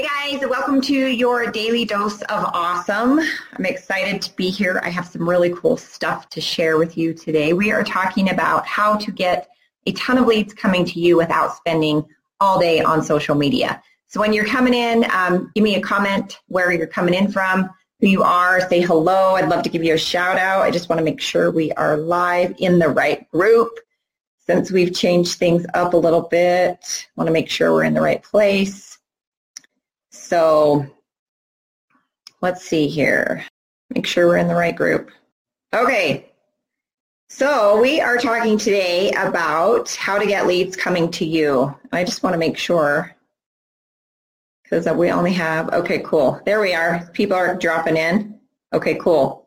Hey guys, welcome to your daily dose of awesome. I'm excited to be here. I have some really cool stuff to share with you today. We are talking about how to get a ton of leads coming to you without spending all day on social media. So when you're coming in, um, give me a comment where you're coming in from, who you are, say hello. I'd love to give you a shout out. I just want to make sure we are live in the right group. Since we've changed things up a little bit, I want to make sure we're in the right place. So let's see here. Make sure we're in the right group. Okay. So we are talking today about how to get leads coming to you. I just want to make sure because we only have, okay, cool. There we are. People are dropping in. Okay, cool.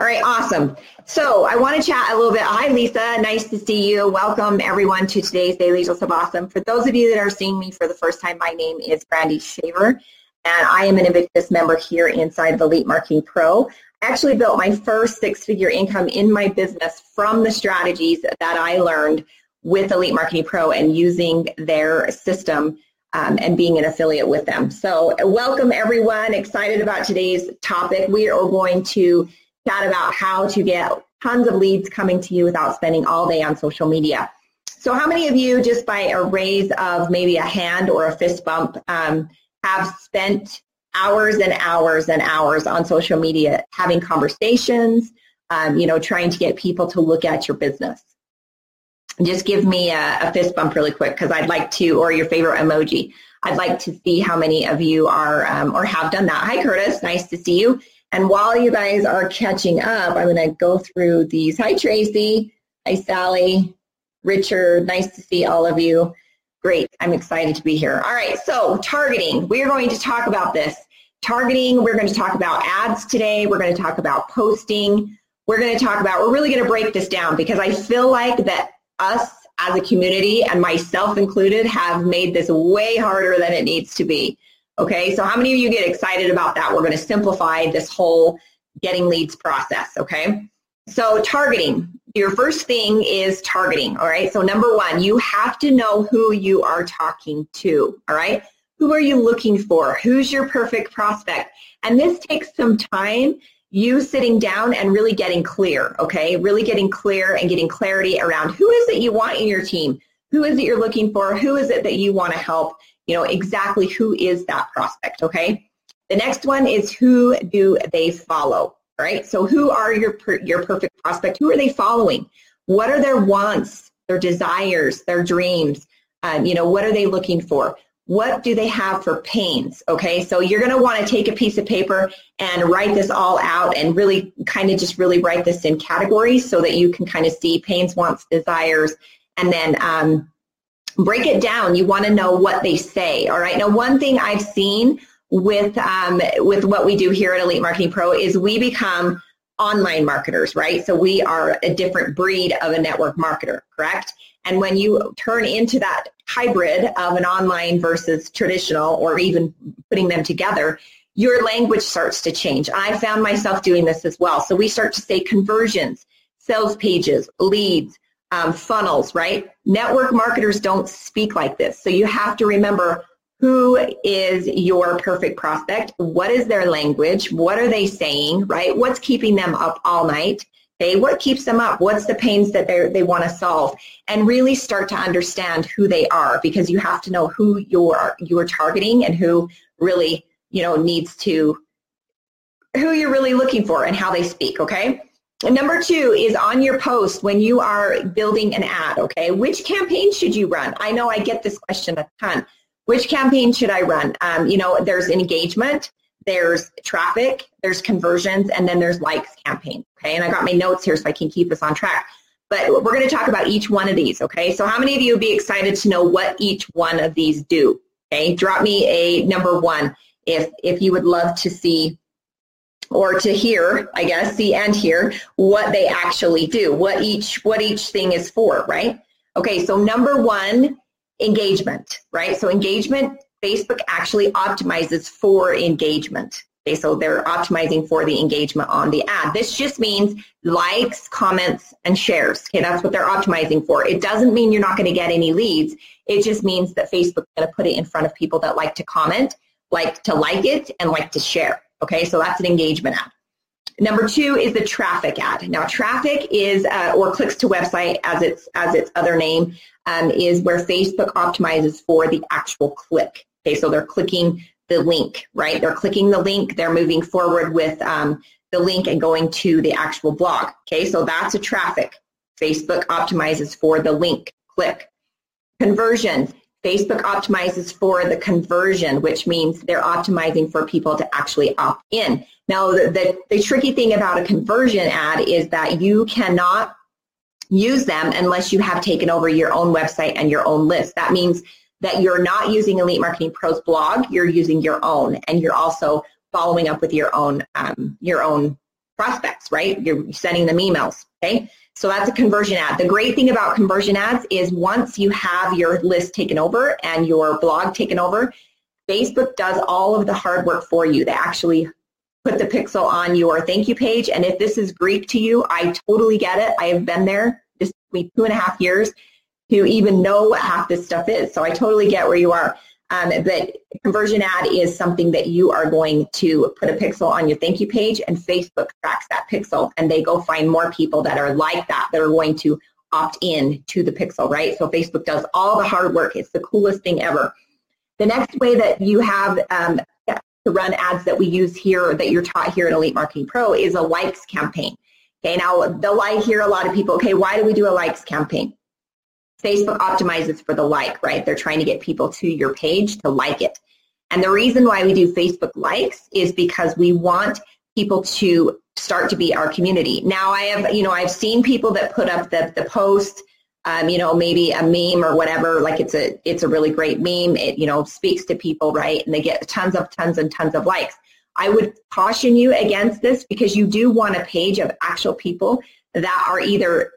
All right, awesome. So I want to chat a little bit. Hi, Lisa. Nice to see you. Welcome, everyone, to today's Daily Dose of Awesome. For those of you that are seeing me for the first time, my name is Brandy Shaver, and I am an Invictus member here inside the Elite Marketing Pro. I actually built my first six-figure income in my business from the strategies that I learned with Elite Marketing Pro and using their system um, and being an affiliate with them. So welcome, everyone. Excited about today's topic. We are going to chat about how to get tons of leads coming to you without spending all day on social media. So how many of you, just by a raise of maybe a hand or a fist bump, um, have spent hours and hours and hours on social media having conversations, um, you know, trying to get people to look at your business? Just give me a, a fist bump really quick because I'd like to, or your favorite emoji. I'd like to see how many of you are um, or have done that. Hi, Curtis. Nice to see you. And while you guys are catching up, I'm going to go through these. Hi, Tracy. Hi, Sally. Richard. Nice to see all of you. Great. I'm excited to be here. All right. So targeting. We are going to talk about this. Targeting. We're going to talk about ads today. We're going to talk about posting. We're going to talk about, we're really going to break this down because I feel like that us as a community and myself included have made this way harder than it needs to be. Okay, so how many of you get excited about that? We're going to simplify this whole getting leads process, okay? So targeting, your first thing is targeting, all right? So number one, you have to know who you are talking to, all right? Who are you looking for? Who's your perfect prospect? And this takes some time, you sitting down and really getting clear, okay? Really getting clear and getting clarity around who is it you want in your team? Who is it you're looking for? Who is it that you want to help? You know, exactly who is that prospect, okay? The next one is who do they follow, right? So who are your, your perfect prospect? Who are they following? What are their wants, their desires, their dreams? Um, you know, what are they looking for? What do they have for pains? Okay, so you're going to want to take a piece of paper and write this all out and really kind of just really write this in categories so that you can kind of see pains, wants, desires, and then um, break it down. You want to know what they say. All right. Now, one thing I've seen with um, with what we do here at Elite Marketing Pro is we become online marketers, right? So we are a different breed of a network marketer, correct? And when you turn into that hybrid of an online versus traditional, or even putting them together, your language starts to change. I found myself doing this as well. So we start to say conversions, sales pages, leads, um, funnels, right? Network marketers don't speak like this. So you have to remember who is your perfect prospect? What is their language? What are they saying, right? What's keeping them up all night? Okay, what keeps them up? What's the pains that they they want to solve? And really start to understand who they are because you have to know who you're you're targeting and who really, you know, needs to who you're really looking for and how they speak, okay? And number two is on your post when you are building an ad, okay? Which campaign should you run? I know I get this question a ton. Which campaign should I run? Um, you know, there's engagement, there's traffic, there's conversions, and then there's likes campaign, okay? And I got my notes here so I can keep us on track. But we're going to talk about each one of these, okay? So how many of you would be excited to know what each one of these do? Okay, drop me a number one if if you would love to see or to hear, I guess, see and hear what they actually do, what each what each thing is for, right? Okay, so number one, engagement, right? So engagement, Facebook actually optimizes for engagement. Okay, so they're optimizing for the engagement on the ad. This just means likes, comments, and shares. Okay, that's what they're optimizing for. It doesn't mean you're not going to get any leads. It just means that Facebook's going to put it in front of people that like to comment like to like it and like to share. Okay, so that's an engagement ad. Number two is the traffic ad. Now, traffic is uh, or clicks to website as its as its other name um, is where Facebook optimizes for the actual click. Okay, so they're clicking the link, right? They're clicking the link. They're moving forward with um, the link and going to the actual blog. Okay, so that's a traffic. Facebook optimizes for the link click. Conversion. Facebook optimizes for the conversion, which means they're optimizing for people to actually opt in. Now, the, the, the, tricky thing about a conversion ad is that you cannot use them unless you have taken over your own website and your own list. That means that you're not using Elite Marketing Pro's blog, you're using your own, and you're also following up with your own um, your own prospects, right? You're sending them emails, okay? So that's a conversion ad. The great thing about conversion ads is once you have your list taken over and your blog taken over, Facebook does all of the hard work for you. They actually put the pixel on your thank you page. And if this is Greek to you, I totally get it. I have been there. This took me two and a half years to even know what half this stuff is. So I totally get where you are. Um, but conversion ad is something that you are going to put a pixel on your thank you page and Facebook tracks that pixel and they go find more people that are like that that are going to opt in to the pixel, right? So Facebook does all the hard work. It's the coolest thing ever. The next way that you have um, to run ads that we use here that you're taught here at Elite Marketing Pro is a likes campaign. Okay, now they'll I hear a lot of people, okay, why do we do a likes campaign? Facebook optimizes for the like, right? They're trying to get people to your page to like it. And the reason why we do Facebook likes is because we want people to start to be our community. Now I have, you know, I've seen people that put up the, the post, um, you know, maybe a meme or whatever, like it's a, it's a really great meme. It, you know, speaks to people, right? And they get tons of, tons and tons of likes. I would caution you against this because you do want a page of actual people that are either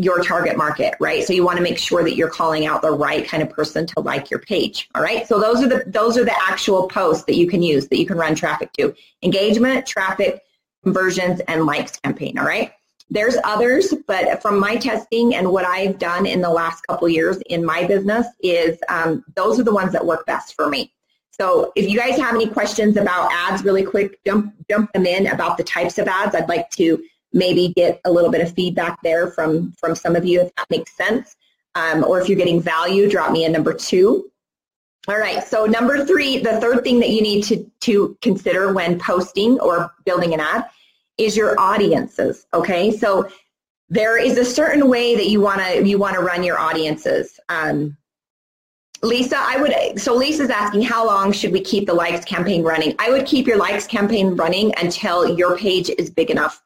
your target market, right? So you want to make sure that you're calling out the right kind of person to like your page. All right. So those are the those are the actual posts that you can use that you can run traffic to. Engagement, traffic, conversions, and likes campaign. All right. There's others, but from my testing and what I've done in the last couple years in my business is um, those are the ones that work best for me. So if you guys have any questions about ads really quick, jump jump them in about the types of ads. I'd like to maybe get a little bit of feedback there from, from some of you if that makes sense. Um, or if you're getting value, drop me a number two. All right, so number three, the third thing that you need to, to consider when posting or building an ad is your audiences, okay? So there is a certain way that you want to you want to run your audiences. Um, Lisa, I would, so Lisa's asking how long should we keep the likes campaign running? I would keep your likes campaign running until your page is big enough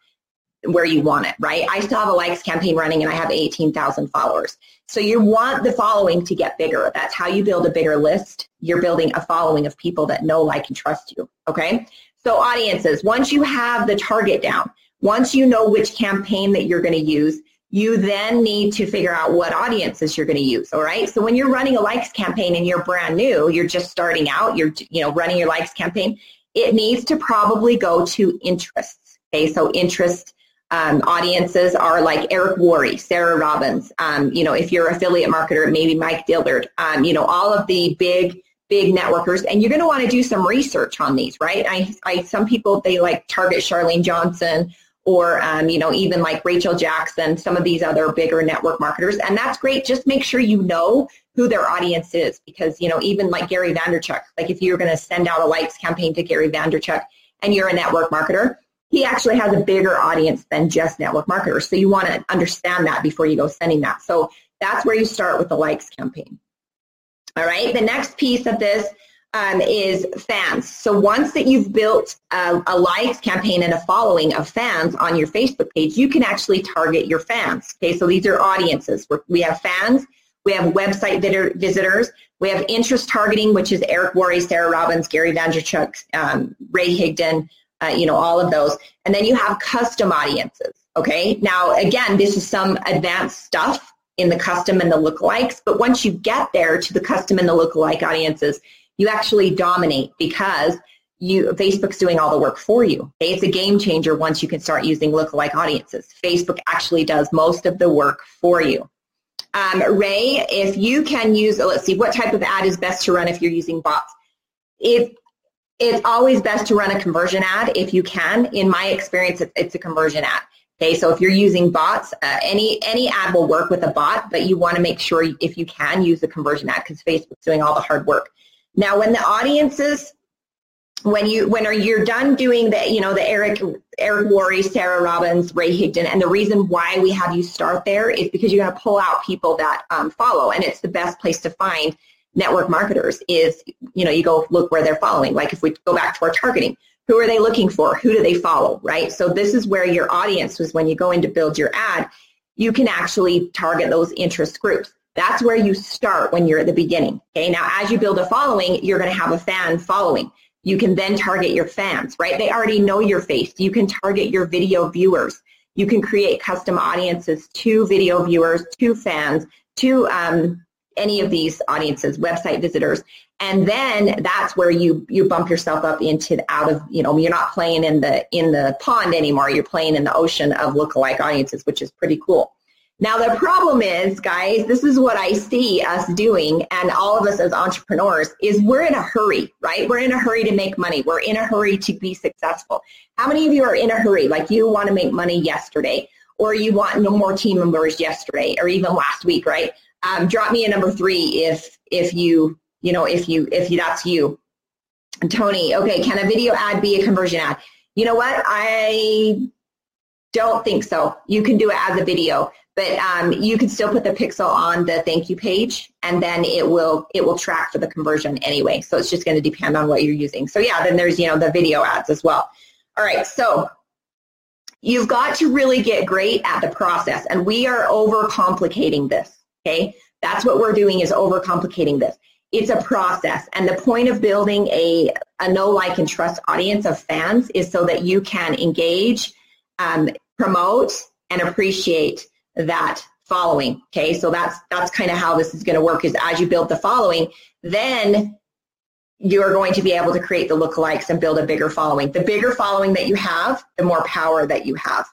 where you want it, right? I still have a likes campaign running and I have 18,000 followers. So you want the following to get bigger. That's how you build a bigger list. You're building a following of people that know, like, and trust you. Okay. So audiences, once you have the target down, once you know which campaign that you're going to use, you then need to figure out what audiences you're going to use. All right. So when you're running a likes campaign and you're brand new, you're just starting out, you're, you know, running your likes campaign, it needs to probably go to interests. Okay. So interest um, audiences are like Eric Worre, Sarah Robbins. Um, you know, if you're affiliate marketer, maybe Mike Dillard. Um, you know, all of the big big networkers, and you're going to want to do some research on these, right? I, I some people they like target Charlene Johnson or um, you know even like Rachel Jackson, some of these other bigger network marketers, and that's great. Just make sure you know who their audience is because you know even like Gary Vaynerchuk, like if you're going to send out a likes campaign to Gary Vaynerchuk and you're a network marketer, he actually has a bigger audience than just network marketers. So you want to understand that before you go sending that. So that's where you start with the likes campaign. All right. The next piece of this um, is fans. So once that you've built a, a, likes campaign and a following of fans on your Facebook page, you can actually target your fans. Okay. So these are audiences. we have fans. We have website visitors. We have interest targeting, which is Eric Worre, Sarah Robbins, Gary Vaynerchuk, um, Ray Higdon, uh, you know, all of those. And then you have custom audiences. Okay. Now, again, this is some advanced stuff in the custom and the lookalikes, but once you get there to the custom and the lookalike audiences, you actually dominate because you Facebook's doing all the work for you. It's a game changer once you can start using lookalike audiences. Facebook actually does most of the work for you. Um, Ray, if you can use, let's see, what type of ad is best to run if you're using bots? If it's always best to run a conversion ad if you can. In my experience, it's a conversion ad. Okay, so if you're using bots, uh, any any ad will work with a bot, but you want to make sure if you can use a conversion ad because Facebook's doing all the hard work. Now, when the audiences, when you when are you're done doing the you know the Eric Eric Worre, Sarah Robbins, Ray Higdon, and the reason why we have you start there is because you're going to pull out people that um, follow, and it's the best place to find network marketers. Is you know you go look where they're following. Like if we go back to our targeting, who are they looking for? Who do they follow, right? So this is where your audience was when you go in to build your ad, you can actually target those interest groups. That's where you start when you're at the beginning. Okay. Now, as you build a following, you're going to have a fan following. You can then target your fans, right? They already know your face. You can target your video viewers. You can create custom audiences to video viewers, to fans, to um, any of these audiences, website visitors. And then that's where you you bump yourself up into out of you know you're not playing in the in the pond anymore. You're playing in the ocean of lookalike audiences, which is pretty cool. Now the problem is, guys, this is what I see us doing, and all of us as entrepreneurs is we're in a hurry, right? We're in a hurry to make money. We're in a hurry to be successful. How many of you are in a hurry? Like you want to make money yesterday, or you want no more team members yesterday, or even last week, right? Um, drop me a number three if if you you know, if you if you, that's you. Tony, okay, can a video ad be a conversion ad? You know what? I don't think so. You can do it as a video, but um, you can still put the pixel on the thank you page, and then it will it will track for the conversion anyway. So it's just going to depend on what you're using. So yeah, then there's you know the video ads as well. All right, so you've got to really get great at the process, and we are overcomplicating this. Okay, that's what we're doing is overcomplicating this it's a process. And the point of building a, a know, like, and trust audience of fans is so that you can engage, um, promote, and appreciate that following. Okay, so that's that's kind of how this is going to work. Is as you build the following, then you're going to be able to create the lookalikes and build a bigger following. The bigger following that you have, the more power that you have.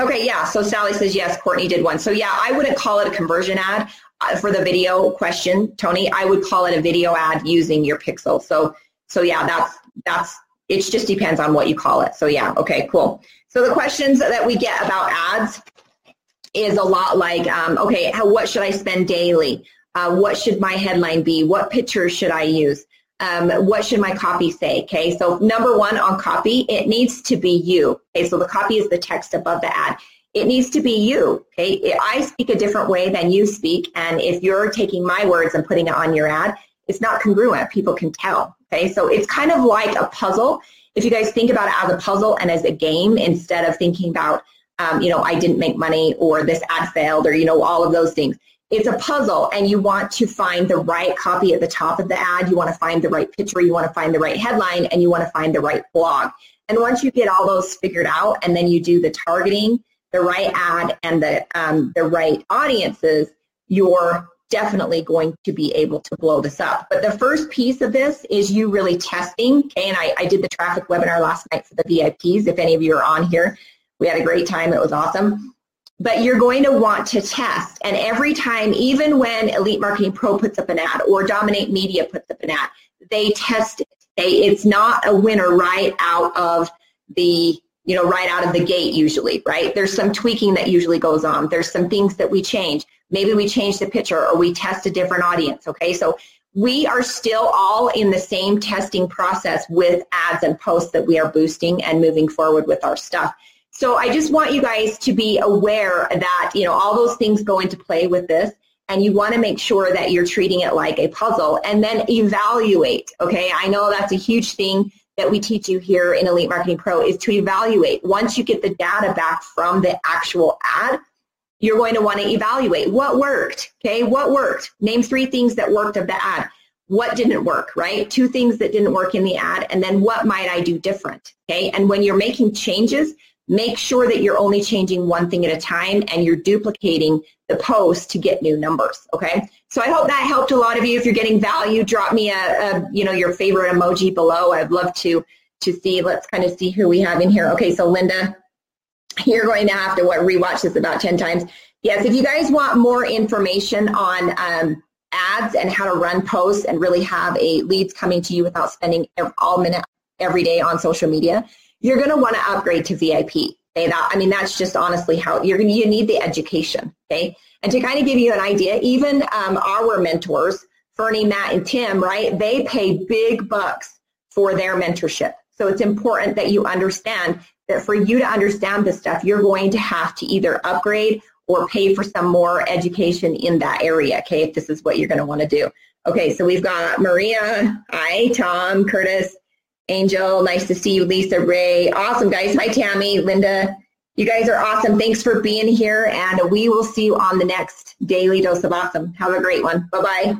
Okay, yeah. So Sally says yes. Courtney did one. So yeah, I wouldn't call it a conversion ad uh, for the video question, Tony. I would call it a video ad using your pixel. So so yeah, that's that's it. Just depends on what you call it. So yeah, okay, cool. So the questions that we get about ads is a lot like, um, okay, how, what should I spend daily? Uh, what should my headline be? What pictures should I use? Um, what should my copy say? Okay, so number one on copy, it needs to be you. Okay, so the copy is the text above the ad. It needs to be you. Okay, I speak a different way than you speak, and if you're taking my words and putting it on your ad, it's not congruent. People can tell. Okay, so it's kind of like a puzzle. If you guys think about it as a puzzle and as a game instead of thinking about, um, you know, I didn't make money or this ad failed or you know all of those things it's a puzzle and you want to find the right copy at the top of the ad. You want to find the right picture. You want to find the right headline and you want to find the right blog. And once you get all those figured out and then you do the targeting the right ad and the um, the right audiences you're definitely going to be able to blow this up. But the first piece of this is you really testing. Okay and I, I did the traffic webinar last night for the vips if any of you are on here we had a great time. It was awesome but you're going to want to test. And every time, even when Elite Marketing Pro puts up an ad or Dominate Media puts up an ad, they test it. It's not a winner right out of the you know right out of the gate usually right? There's some tweaking that usually goes on. There's some things that we change. Maybe we change the picture or we test a different audience okay? So we are still all in the same testing process with ads and posts that we are boosting and moving forward with our stuff so I just want you guys to be aware that, you know, all those things go into play with this and you want to make sure that you're treating it like a puzzle and then evaluate, okay? I know that's a huge thing that we teach you here in Elite Marketing Pro is to evaluate. Once you get the data back from the actual ad, you're going to want to evaluate what worked, okay? What worked? Name three things that worked of the ad. What didn't work, right? Two things that didn't work in the ad, and then what might I do different, okay? And when you're making changes, make sure that you're only changing one thing at a time and you're duplicating the post to get new numbers okay? So i hope that helped a lot of you. If you're getting value drop me a, a you know your favorite emoji below. I'd love to to see. Let's kind of see who we have in here. Okay so linda you're going to have to what rewatch this about 10 times. Yes if you guys want more information on um, ads and how to run posts and really have a leads coming to you without spending all minute every day on social media, you're going to want to upgrade to VIP. Okay, that I mean that's just honestly how you're you need the education. Okay, and to kind of give you an idea, even um, our mentors, Ferny, Matt, and Tim, right? They pay big bucks for their mentorship. So it's important that you understand that for you to understand this stuff, you're going to have to either upgrade or pay for some more education in that area, okay, if this is what you're going to want to do. Okay, so we've got Maria, hi, Tom, Curtis, Angel, nice to see you, Lisa, Ray. Awesome, guys. Hi, Tammy, Linda. You guys are awesome. Thanks for being here, and we will see you on the next Daily Dose of Awesome. Have a great one. Bye-bye.